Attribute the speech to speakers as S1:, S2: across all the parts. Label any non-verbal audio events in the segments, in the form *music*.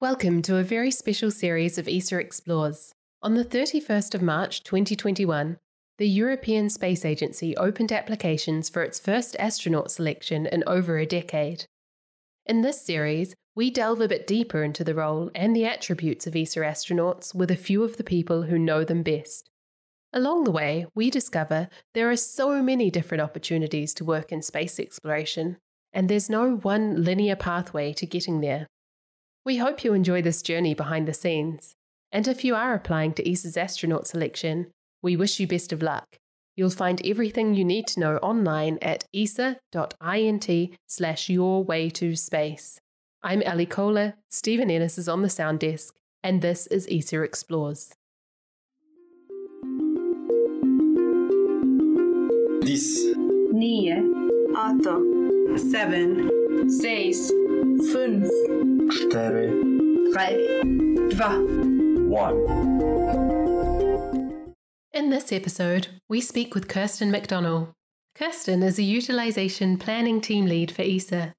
S1: Welcome to a very special series of ESA Explores. On the 31st of March 2021, the European Space Agency opened applications for its first astronaut selection in over a decade. In this series, we delve a bit deeper into the role and the attributes of ESA astronauts with a few of the people who know them best. Along the way, we discover there are so many different opportunities to work in space exploration, and there's no one linear pathway to getting there. We hope you enjoy this journey behind the scenes. And if you are applying to ESA's astronaut selection, we wish you best of luck. You'll find everything you need to know online at esa.int slash your way to space. I'm Ali Kohler, Stephen Ennis is on the sound desk, and this is ESA Explores.
S2: This.
S3: nio,
S4: åtta,
S3: seven,
S4: seis,
S3: fünf,
S2: cztery,
S3: drei, dwa.
S2: one.
S1: In this episode, we speak with Kirsten McDonnell. Kirsten is a utilisation planning team lead for ESA.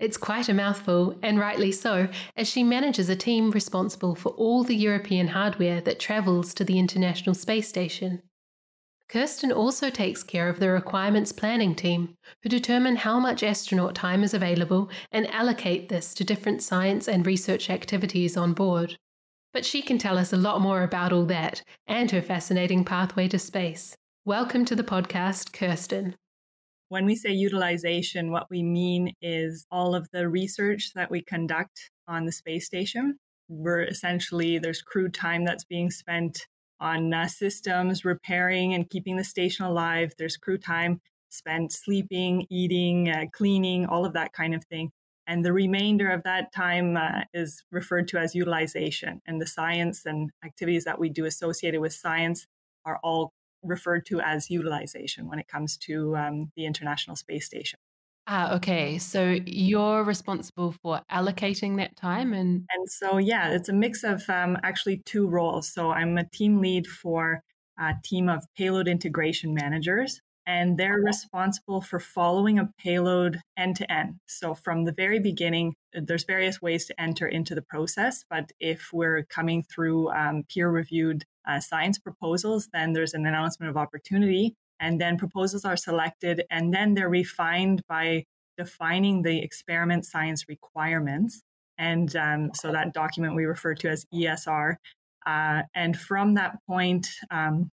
S1: It's quite a mouthful, and rightly so, as she manages a team responsible for all the European hardware that travels to the International Space Station. Kirsten also takes care of the requirements planning team, who determine how much astronaut time is available and allocate this to different science and research activities on board. But she can tell us a lot more about all that and her fascinating pathway to space. Welcome to the podcast, Kirsten.
S4: When we say utilization, what we mean is all of the research that we conduct on the space station. We're essentially, there's crew time that's being spent on uh, systems, repairing and keeping the station alive. There's crew time spent sleeping, eating, uh, cleaning, all of that kind of thing. And the remainder of that time uh, is referred to as utilization. And the science and activities that we do associated with science are all referred to as utilization when it comes to um, the International Space Station.
S1: Ah, okay. So you're responsible for allocating that time and
S4: And so, yeah, it's a mix of um, actually two roles. So I'm a team lead for a team of payload integration managers, and they're responsible for following a payload end to end. So from the very beginning, there's various ways to enter into the process, but if we're coming through um, peer reviewed uh, science proposals, then there's an announcement of opportunity and then proposals are selected and then they're refined by defining the experiment science requirements. And um, so that document we refer to as esr uh, and from that point um,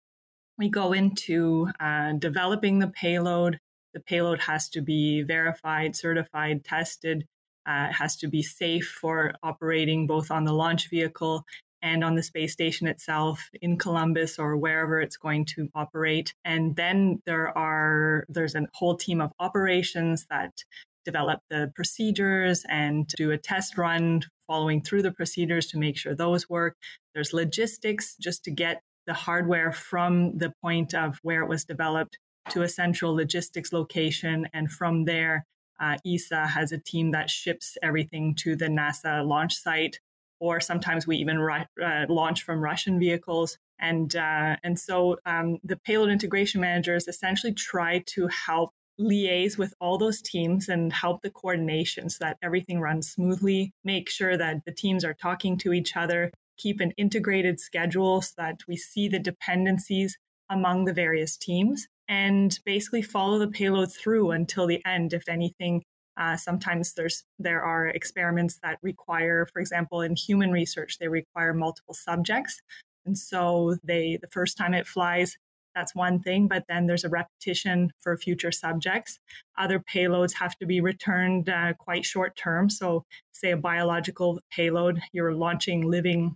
S4: we go into uh, developing the payload. The payload has to be verified certified tested. Uh, it has to be safe for operating both on the launch vehicle and on the space station itself in Columbus or wherever it's going to operate. And then there are there's a whole team of operations that develop the procedures and do a test run following through the procedures to make sure those work. There's logistics just to get the hardware from the point of where it was developed to a central logistics location. And from there, uh, ESA has a team that ships everything to the NASA launch site or sometimes we even uh, launch from Russian vehicles. And uh, and so um, the payload integration managers essentially try to help liaise with all those teams and help the coordination so that everything runs smoothly. Make sure that the teams are talking to each other. Keep an integrated schedule so that we see the dependencies among the various teams and basically follow the payload through until the end if anything uh, sometimes there's there are experiments that require, for example, in human research, they require multiple subjects, and so they the first time it flies, that's one thing, but then there's a repetition for future subjects. Other payloads have to be returned uh, quite short term. So, say a biological payload, you're launching living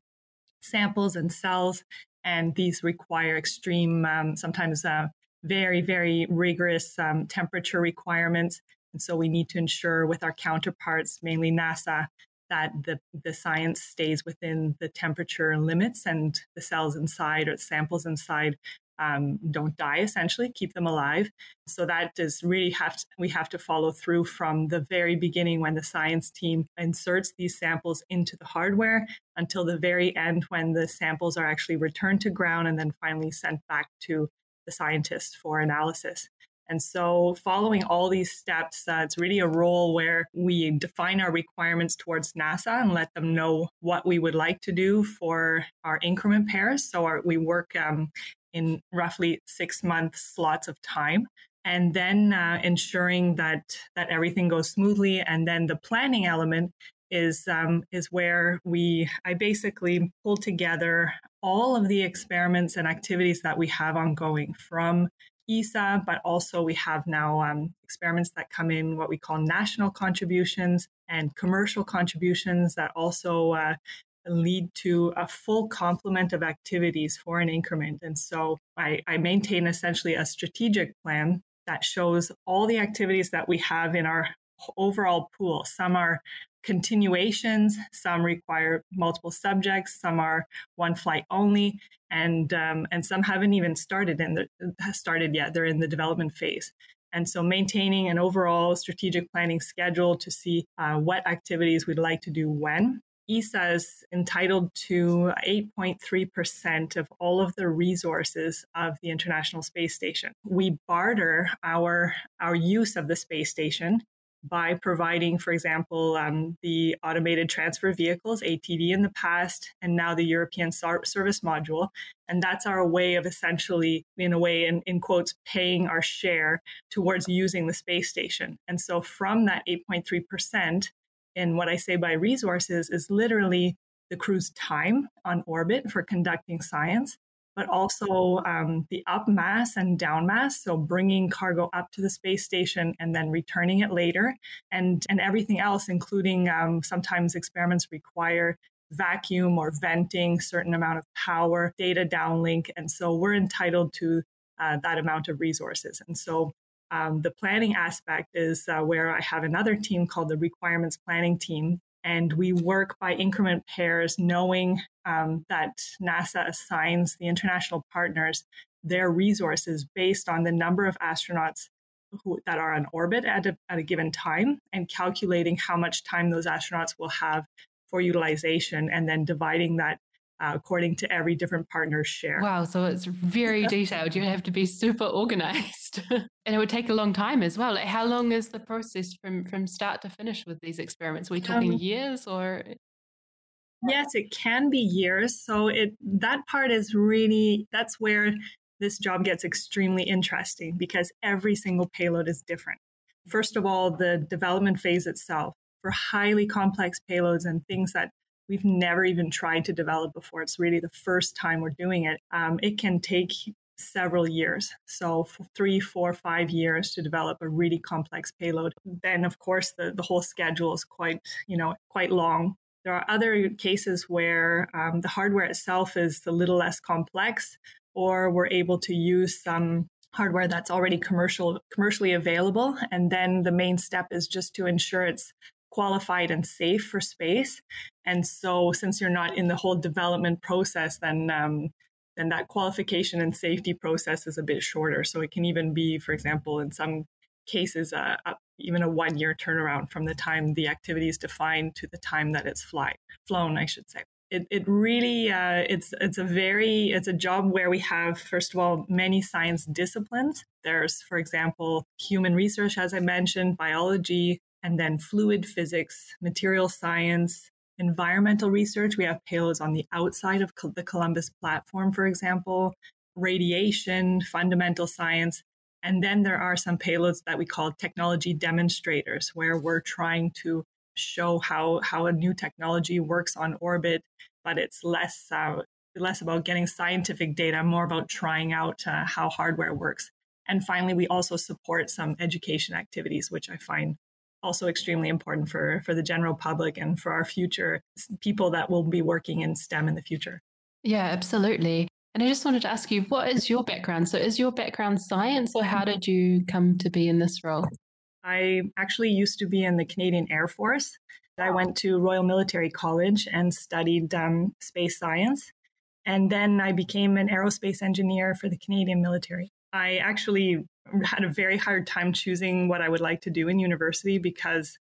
S4: samples and cells, and these require extreme, um, sometimes uh, very, very rigorous um, temperature requirements. And so we need to ensure with our counterparts, mainly NASA, that the, the science stays within the temperature limits and the cells inside or samples inside um, don't die essentially keep them alive. So that is really have to, we have to follow through from the very beginning when the science team inserts these samples into the hardware until the very end when the samples are actually returned to ground and then finally sent back to the scientists for analysis And so, following all these steps, uh, it's really a role where we define our requirements towards NASA and let them know what we would like to do for our increment pairs. So, our, we work um, in roughly six month slots of time. And then uh, ensuring that that everything goes smoothly, and then the planning element is um, is where we I basically pull together all of the experiments and activities that we have ongoing from ESA, but also we have now um, experiments that come in what we call national contributions and commercial contributions that also uh, lead to a full complement of activities for an increment. And so I, I maintain essentially a strategic plan that shows all the activities that we have in our overall pool. Some are continuations, some require multiple subjects, some are one flight only, and um, and some haven't even started in the started yet. They're in the development phase. And so, maintaining an overall strategic planning schedule to see uh, what activities we'd like to do when. ESA is entitled to 8.3% of all of the resources of the International Space Station. We barter our, our use of the space station by providing, for example, um, the automated transfer vehicles, ATV in the past, and now the European service module. And that's our way of essentially, in a way, in, in quotes, paying our share towards using the space station. And so from that 8.3%, in what I say by resources is literally the crew's time on orbit for conducting science but also um, the up mass and down mass. So bringing cargo up to the space station and then returning it later, and and everything else, including um, sometimes experiments require vacuum or venting, certain amount of power, data downlink, and so we're entitled to uh, that amount of resources. And so um, the planning aspect is uh, where I have another team called the requirements planning team and we work by increment pairs, knowing um, that NASA assigns the international partners their resources based on the number of astronauts who, that are on orbit at a, at a given time and calculating how much time those astronauts will have for utilization and then dividing that uh, according to every different partner's share.
S1: Wow, so it's very *laughs* detailed. You have to be super organized. *laughs* and it would take a long time as well. Like how long is the process from from start to finish with these experiments? Are we talking um, years or
S4: Yes, it can be years. So it that part is really that's where this job gets extremely interesting because every single payload is different. First of all, the development phase itself for highly complex payloads and things that we've never even tried to develop before. It's really the first time we're doing it. Um, it can take several years. So three, four, five years to develop a really complex payload. Then of course the, the whole schedule is quite, you know, quite long. There are other cases where um, the hardware itself is a little less complex, or we're able to use some hardware that's already commercial commercially available and then the main step is just to ensure it's qualified and safe for space. And so, since you're not in the whole development process, then um, then that qualification and safety process is a bit shorter. So it can even be, for example, in some cases, uh, even a one year turnaround from the time the activity is defined to the time that it's fly, flown, I should say. It, it really uh, it's it's a very it's a job where we have first of all many science disciplines there's for example human research as i mentioned biology and then fluid physics, material science, environmental research. We have payloads on the outside of the Columbus platform, for example, radiation, fundamental science. And then there are some payloads that we call technology demonstrators, where we're trying to show how, how a new technology works on orbit, but it's less, uh, less about getting scientific data, more about trying out uh, how hardware works. And finally, we also support some education activities, which I find also extremely important for, for the general public and for our future people that will be working in STEM in the future.
S1: Yeah, absolutely. And I just wanted to ask you, what is your background? So, is your background science, or how did you come to be in this role?
S4: I actually used to be in the Canadian Air Force. I went to Royal Military College and studied um, space science. And then I became an aerospace engineer for the Canadian military. I actually had a very hard time choosing what I would like to do in university because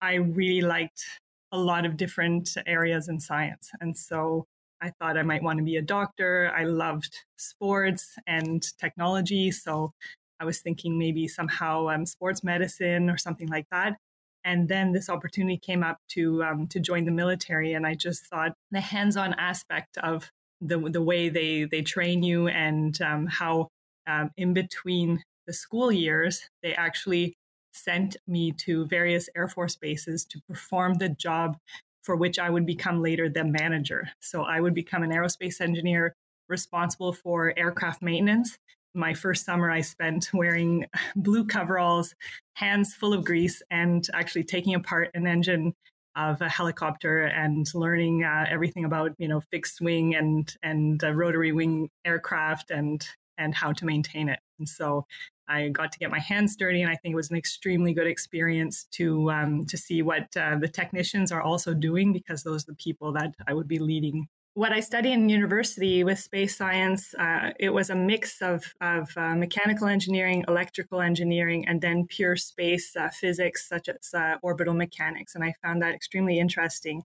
S4: I really liked a lot of different areas in science. And so I thought I might want to be a doctor. I loved sports and technology. So I was thinking maybe somehow um, sports medicine or something like that. And then this opportunity came up to um, to join the military, and I just thought the hands-on aspect of the the way they they train you and um, how um, in between the school years they actually sent me to various Air Force bases to perform the job for which I would become later the manager. So I would become an aerospace engineer responsible for aircraft maintenance. My first summer, I spent wearing *laughs* blue coveralls, hands full of grease, and actually taking apart an engine of a helicopter and learning uh, everything about you know fixed wing and and uh, rotary wing aircraft and and how to maintain it. And so I got to get my hands dirty, and I think it was an extremely good experience to um, to see what uh, the technicians are also doing because those are the people that I would be leading. What I studied in university with space science, uh, it was a mix of, of uh, mechanical engineering, electrical engineering, and then pure space uh, physics, such as uh, orbital mechanics. And I found that extremely interesting.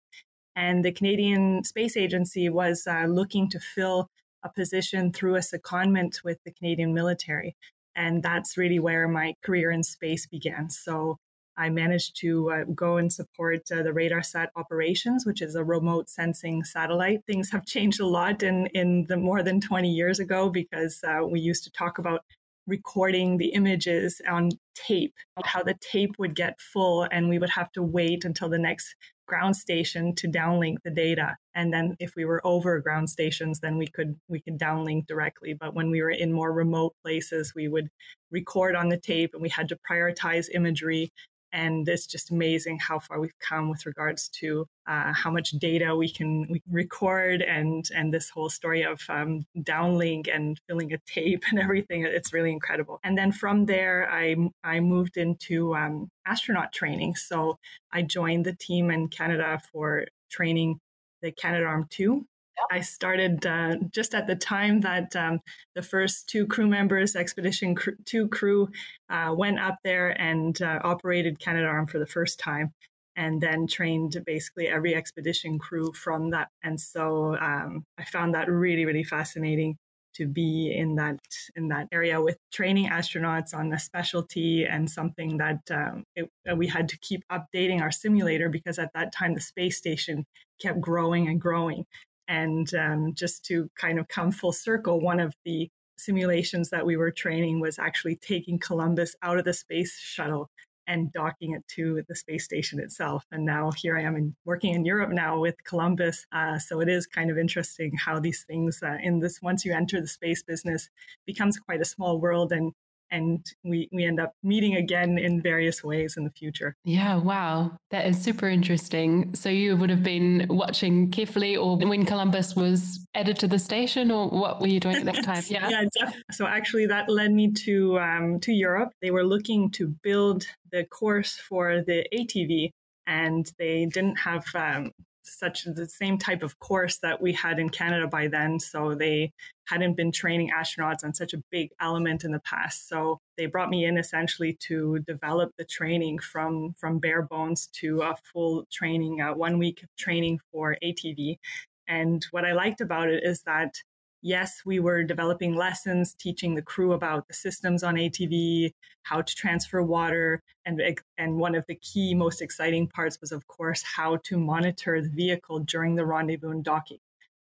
S4: And the Canadian Space Agency was uh, looking to fill a position through a secondment with the Canadian military. And that's really where my career in space began. So I managed to uh, go and support uh, the RadarSat operations, which is a remote sensing satellite. Things have changed a lot in, in the more than 20 years ago because uh, we used to talk about recording the images on tape, how the tape would get full and we would have to wait until the next ground station to downlink the data. And then if we were over ground stations then we could we could downlink directly. But when we were in more remote places we would record on the tape and we had to prioritize imagery and it's just amazing how far we've come with regards to uh, how much data we can, record and and this whole story of um, downlink and filling a tape and *laughs* everything. It's really incredible. And then from there i i moved into um, astronaut training. So i joined the team in canada for training the Canadarm2 I started uh, just at the time that um, the first two crew members, Expedition 2 crew, uh, went up there and uh, operated Canadarm for the first time, and then trained basically every expedition crew from that. And so um, I found that really, really fascinating to be in that in that area with training astronauts on a specialty and something that um, it, we had to keep updating our simulator because at that time the space station kept growing and growing and um, just to kind of come full circle, one of the simulations that we were training was actually taking Columbus out of the space shuttle and docking it to the space station itself. And now here I am in, working in Europe now with Columbus. Uh, so it is kind of interesting how these things uh, in this, once you enter the space business, becomes quite a small world and and we, we end up meeting again in various ways in the future.
S1: Yeah, wow. That is super interesting. So you would have been watching carefully or when Columbus was added to the station or what were you doing at that *laughs* time?
S4: Yeah. yeah, so actually that led me to um, to Europe. They were looking to build the course for the ATV and they didn't have um, such the same type of course that we had in Canada by then. So they hadn't been training astronauts on such a big element in the past. So they brought me in essentially to develop the training from from bare bones to a full training, uh, one week training for ATV. And what I liked about it is that yes, we were developing lessons, teaching the crew about the systems on ATV, how to transfer water, and and one of the key, most exciting parts was, of course, how to monitor the vehicle during the rendezvous and docking.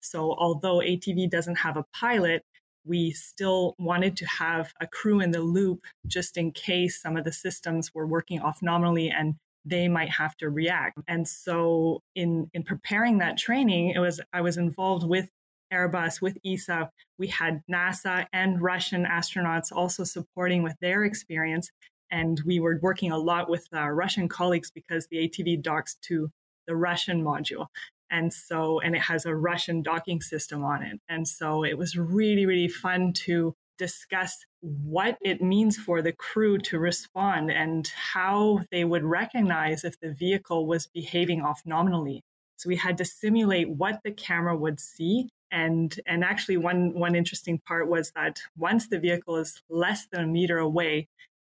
S4: So, although ATV doesn't have a pilot, we still wanted to have a crew in the loop just in case some of the systems were working off nominally and they might have to react. And so in in preparing that training, it was I was involved with Airbus, with ESA, we had NASA and Russian astronauts also supporting with their experience. And we were working a lot with our Russian colleagues because the ATV docks to the Russian module. And so, and it has a Russian docking system on it. And so it was really, really fun to discuss what it means for the crew to respond and how they would recognize if the vehicle was behaving off nominally. So we had to simulate what the camera would see and and actually one one interesting part was that once the vehicle is less than a meter away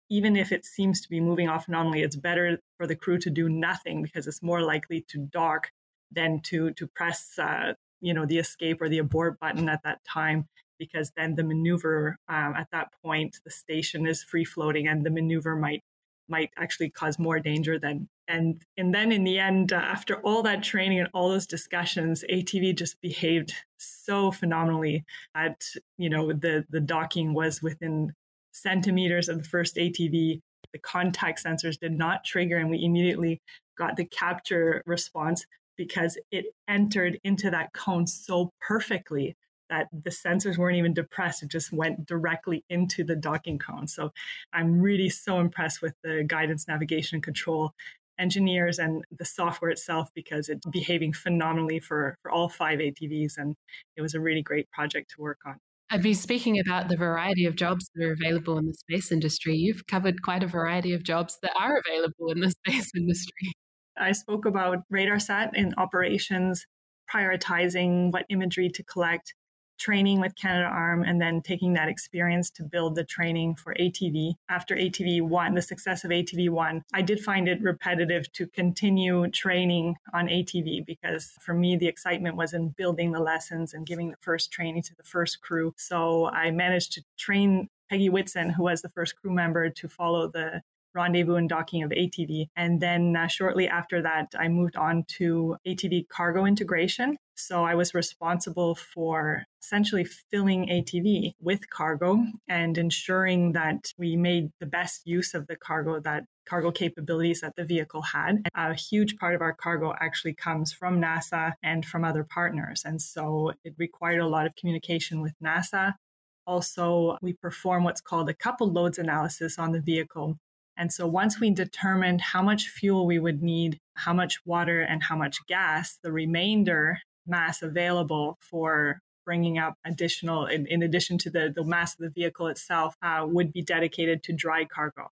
S4: even if it seems to be moving off nominally it's better for the crew to do nothing because it's more likely to dock than to to press uh, you know the escape or the abort button at that time because then the maneuver um, at that point, the station is free floating and the maneuver might might actually cause more danger than and and then in the end uh, after all that training and all those discussions atv just behaved so phenomenally that you know the the docking was within centimeters of the first atv the contact sensors did not trigger and we immediately got the capture response because it entered into that cone so perfectly that the sensors weren't even depressed. It just went directly into the docking cone. So I'm really so impressed with the guidance, navigation, control engineers and the software itself because it's behaving phenomenally for, for all five ATVs. And it was a really great project to work on.
S1: I'd be speaking about the variety of jobs that are available in the space industry. You've covered quite a variety of jobs that are available in the *laughs* space industry.
S4: I spoke about RadarSat in operations, prioritizing what imagery to collect, training with Canadarm and then taking that experience to build the training for ATV. After ATV 1, the success of ATV 1, I did find it repetitive to continue training on ATV because for me, the excitement was in building the lessons and giving the first training to the first crew. So I managed to train Peggy Whitson, who was the first crew member, to follow the rendezvous and docking of ATV. And then uh, shortly after that, I moved on to ATV cargo integration. So I was responsible for essentially filling ATV with cargo and ensuring that we made the best use of the cargo that cargo capabilities that the vehicle had. A huge part of our cargo actually comes from NASA and from other partners. And so it required a lot of communication with NASA. Also, we perform what's called a coupled loads analysis on the vehicle and so once we determined how much fuel we would need, how much water, and how much gas, the remainder mass available for bringing up additional, in, in addition to the, the mass of the vehicle itself, uh, would be dedicated to dry cargo.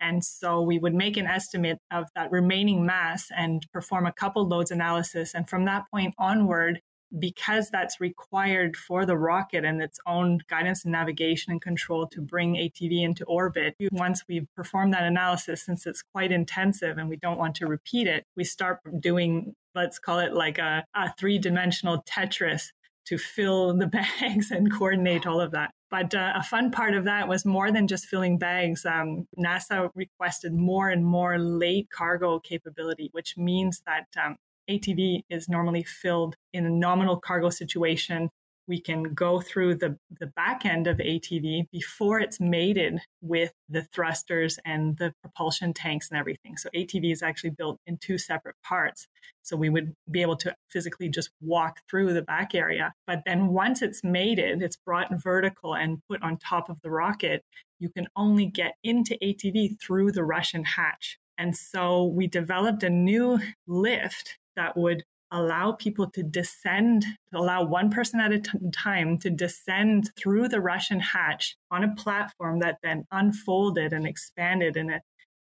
S4: And so we would make an estimate of that remaining mass and perform a coupled loads analysis. And from that point onward, because that's required for the rocket and its own guidance and navigation and control to bring ATV into orbit, once we've performed that analysis, since it's quite intensive and we don't want to repeat it, we start doing, let's call it like a, a three dimensional Tetris to fill the *laughs* bags and coordinate all of that. But uh, a fun part of that was more than just filling bags. Um, NASA requested more and more late cargo capability, which means that um, ATV is normally filled in a nominal cargo situation. We can go through the, the back end of ATV before it's mated with the thrusters and the propulsion tanks and everything. So ATV is actually built in two separate parts. So we would be able to physically just walk through the back area. But then once it's mated, it's brought vertical and put on top of the rocket, you can only get into ATV through the Russian hatch. And so we developed a new lift that would allow people to descend, to allow one person at a t- time to descend through the Russian hatch on a platform that then unfolded and expanded in a,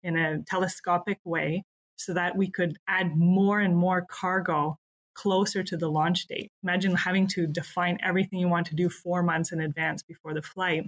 S4: in a telescopic way so that we could add more and more cargo closer to the launch date. Imagine having to define everything you want to do four months in advance before the flight.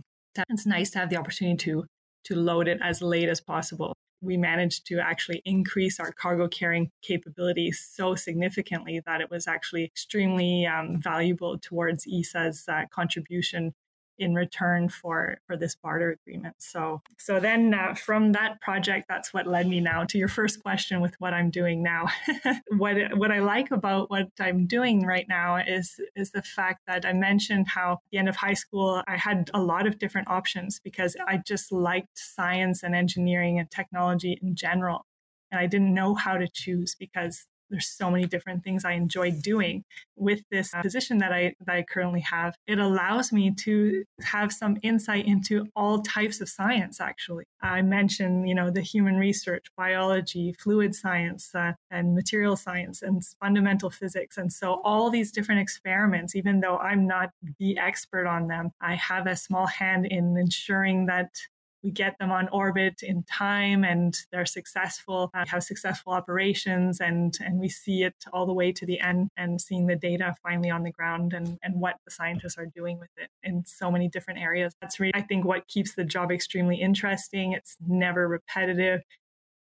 S4: It's nice to have the opportunity to to load it as late as possible we managed to actually increase our cargo carrying capabilities so significantly that it was actually extremely um, valuable towards ESA's uh, contribution in return for for this barter agreement. So so then uh, from that project, that's what led me now to your first question with what I'm doing now. *laughs* what what I like about what I'm doing right now is is the fact that I mentioned how at the end of high school I had a lot of different options because I just liked science and engineering and technology in general. And I didn't know how to choose because there's so many different things I enjoy doing with this uh, position that I that I currently have. It allows me to have some insight into all types of science. Actually, I mentioned you know the human research, biology, fluid science, uh, and material science, and fundamental physics, and so all these different experiments. Even though I'm not the expert on them, I have a small hand in ensuring that we get them on orbit in time and they're successful, uh, have successful operations, and, and we see it all the way to the end and seeing the data finally on the ground and, and what the scientists are doing with it in so many different areas. That's really, I think, what keeps the job extremely interesting. It's never repetitive.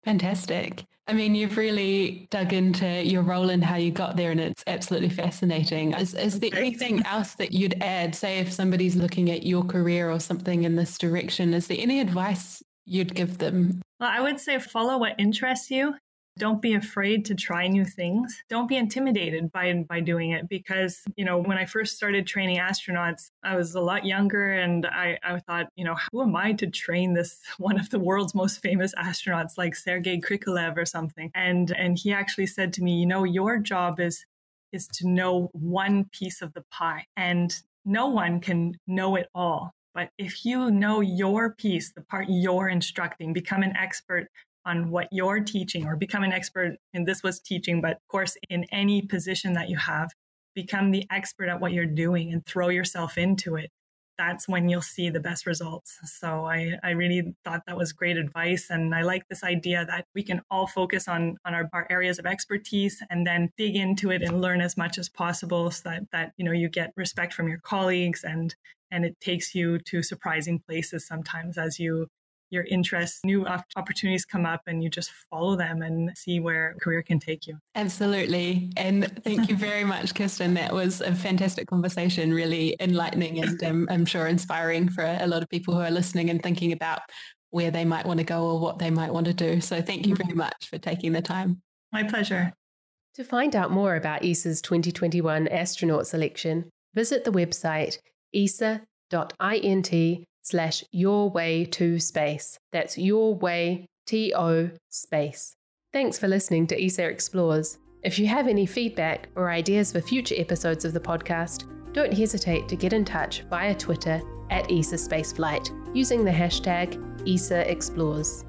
S5: Fantastic. I mean, you've really dug into your role and how you got there, and it's absolutely fascinating. Is, is there anything else that you'd add? Say, if somebody's looking at your career or something in this direction, is there any advice you'd give them?
S4: Well, I would say follow what interests you. Don't be afraid to try new things. Don't be intimidated by by doing it because, you know, when I first started training astronauts, I was a lot younger and I, I thought, you know, who am I to train this *laughs* one of the world's most famous astronauts like Sergei Krikalev or something? And and he actually said to me, you know, your job is is to know one piece of the pie and no one can know it all. But if you know your piece, the part you're instructing, become an expert on what you're teaching or become an expert and this was teaching but of course in any position that you have become the expert at what you're doing and throw yourself into it. That's when you'll see the best results. So i, I really thought that was great advice and i like this idea that we can all focus on on our, our areas of expertise and then dig into it and learn as much as possible so that that you know you get respect from your colleagues and and it takes you to surprising places sometimes as you your interests, new opportunities come up, and you just follow them and see where career can take you.
S5: Absolutely. And thank you very much, Kirsten. That was a fantastic conversation, really enlightening and *laughs* um, I'm sure inspiring for a lot of people who are listening and thinking about where they might want to go or what they might want to do. So thank you very much for taking the time.
S4: My pleasure.
S1: To find out more about ESA's 2021 astronaut selection, visit the website esa.int slash your way to space. That's your way, T O space. Thanks for listening to ESA Explores. If you have any feedback or ideas for future episodes of the podcast, don't hesitate to get in touch via Twitter at ESA Spaceflight using the hashtag ESA Explores.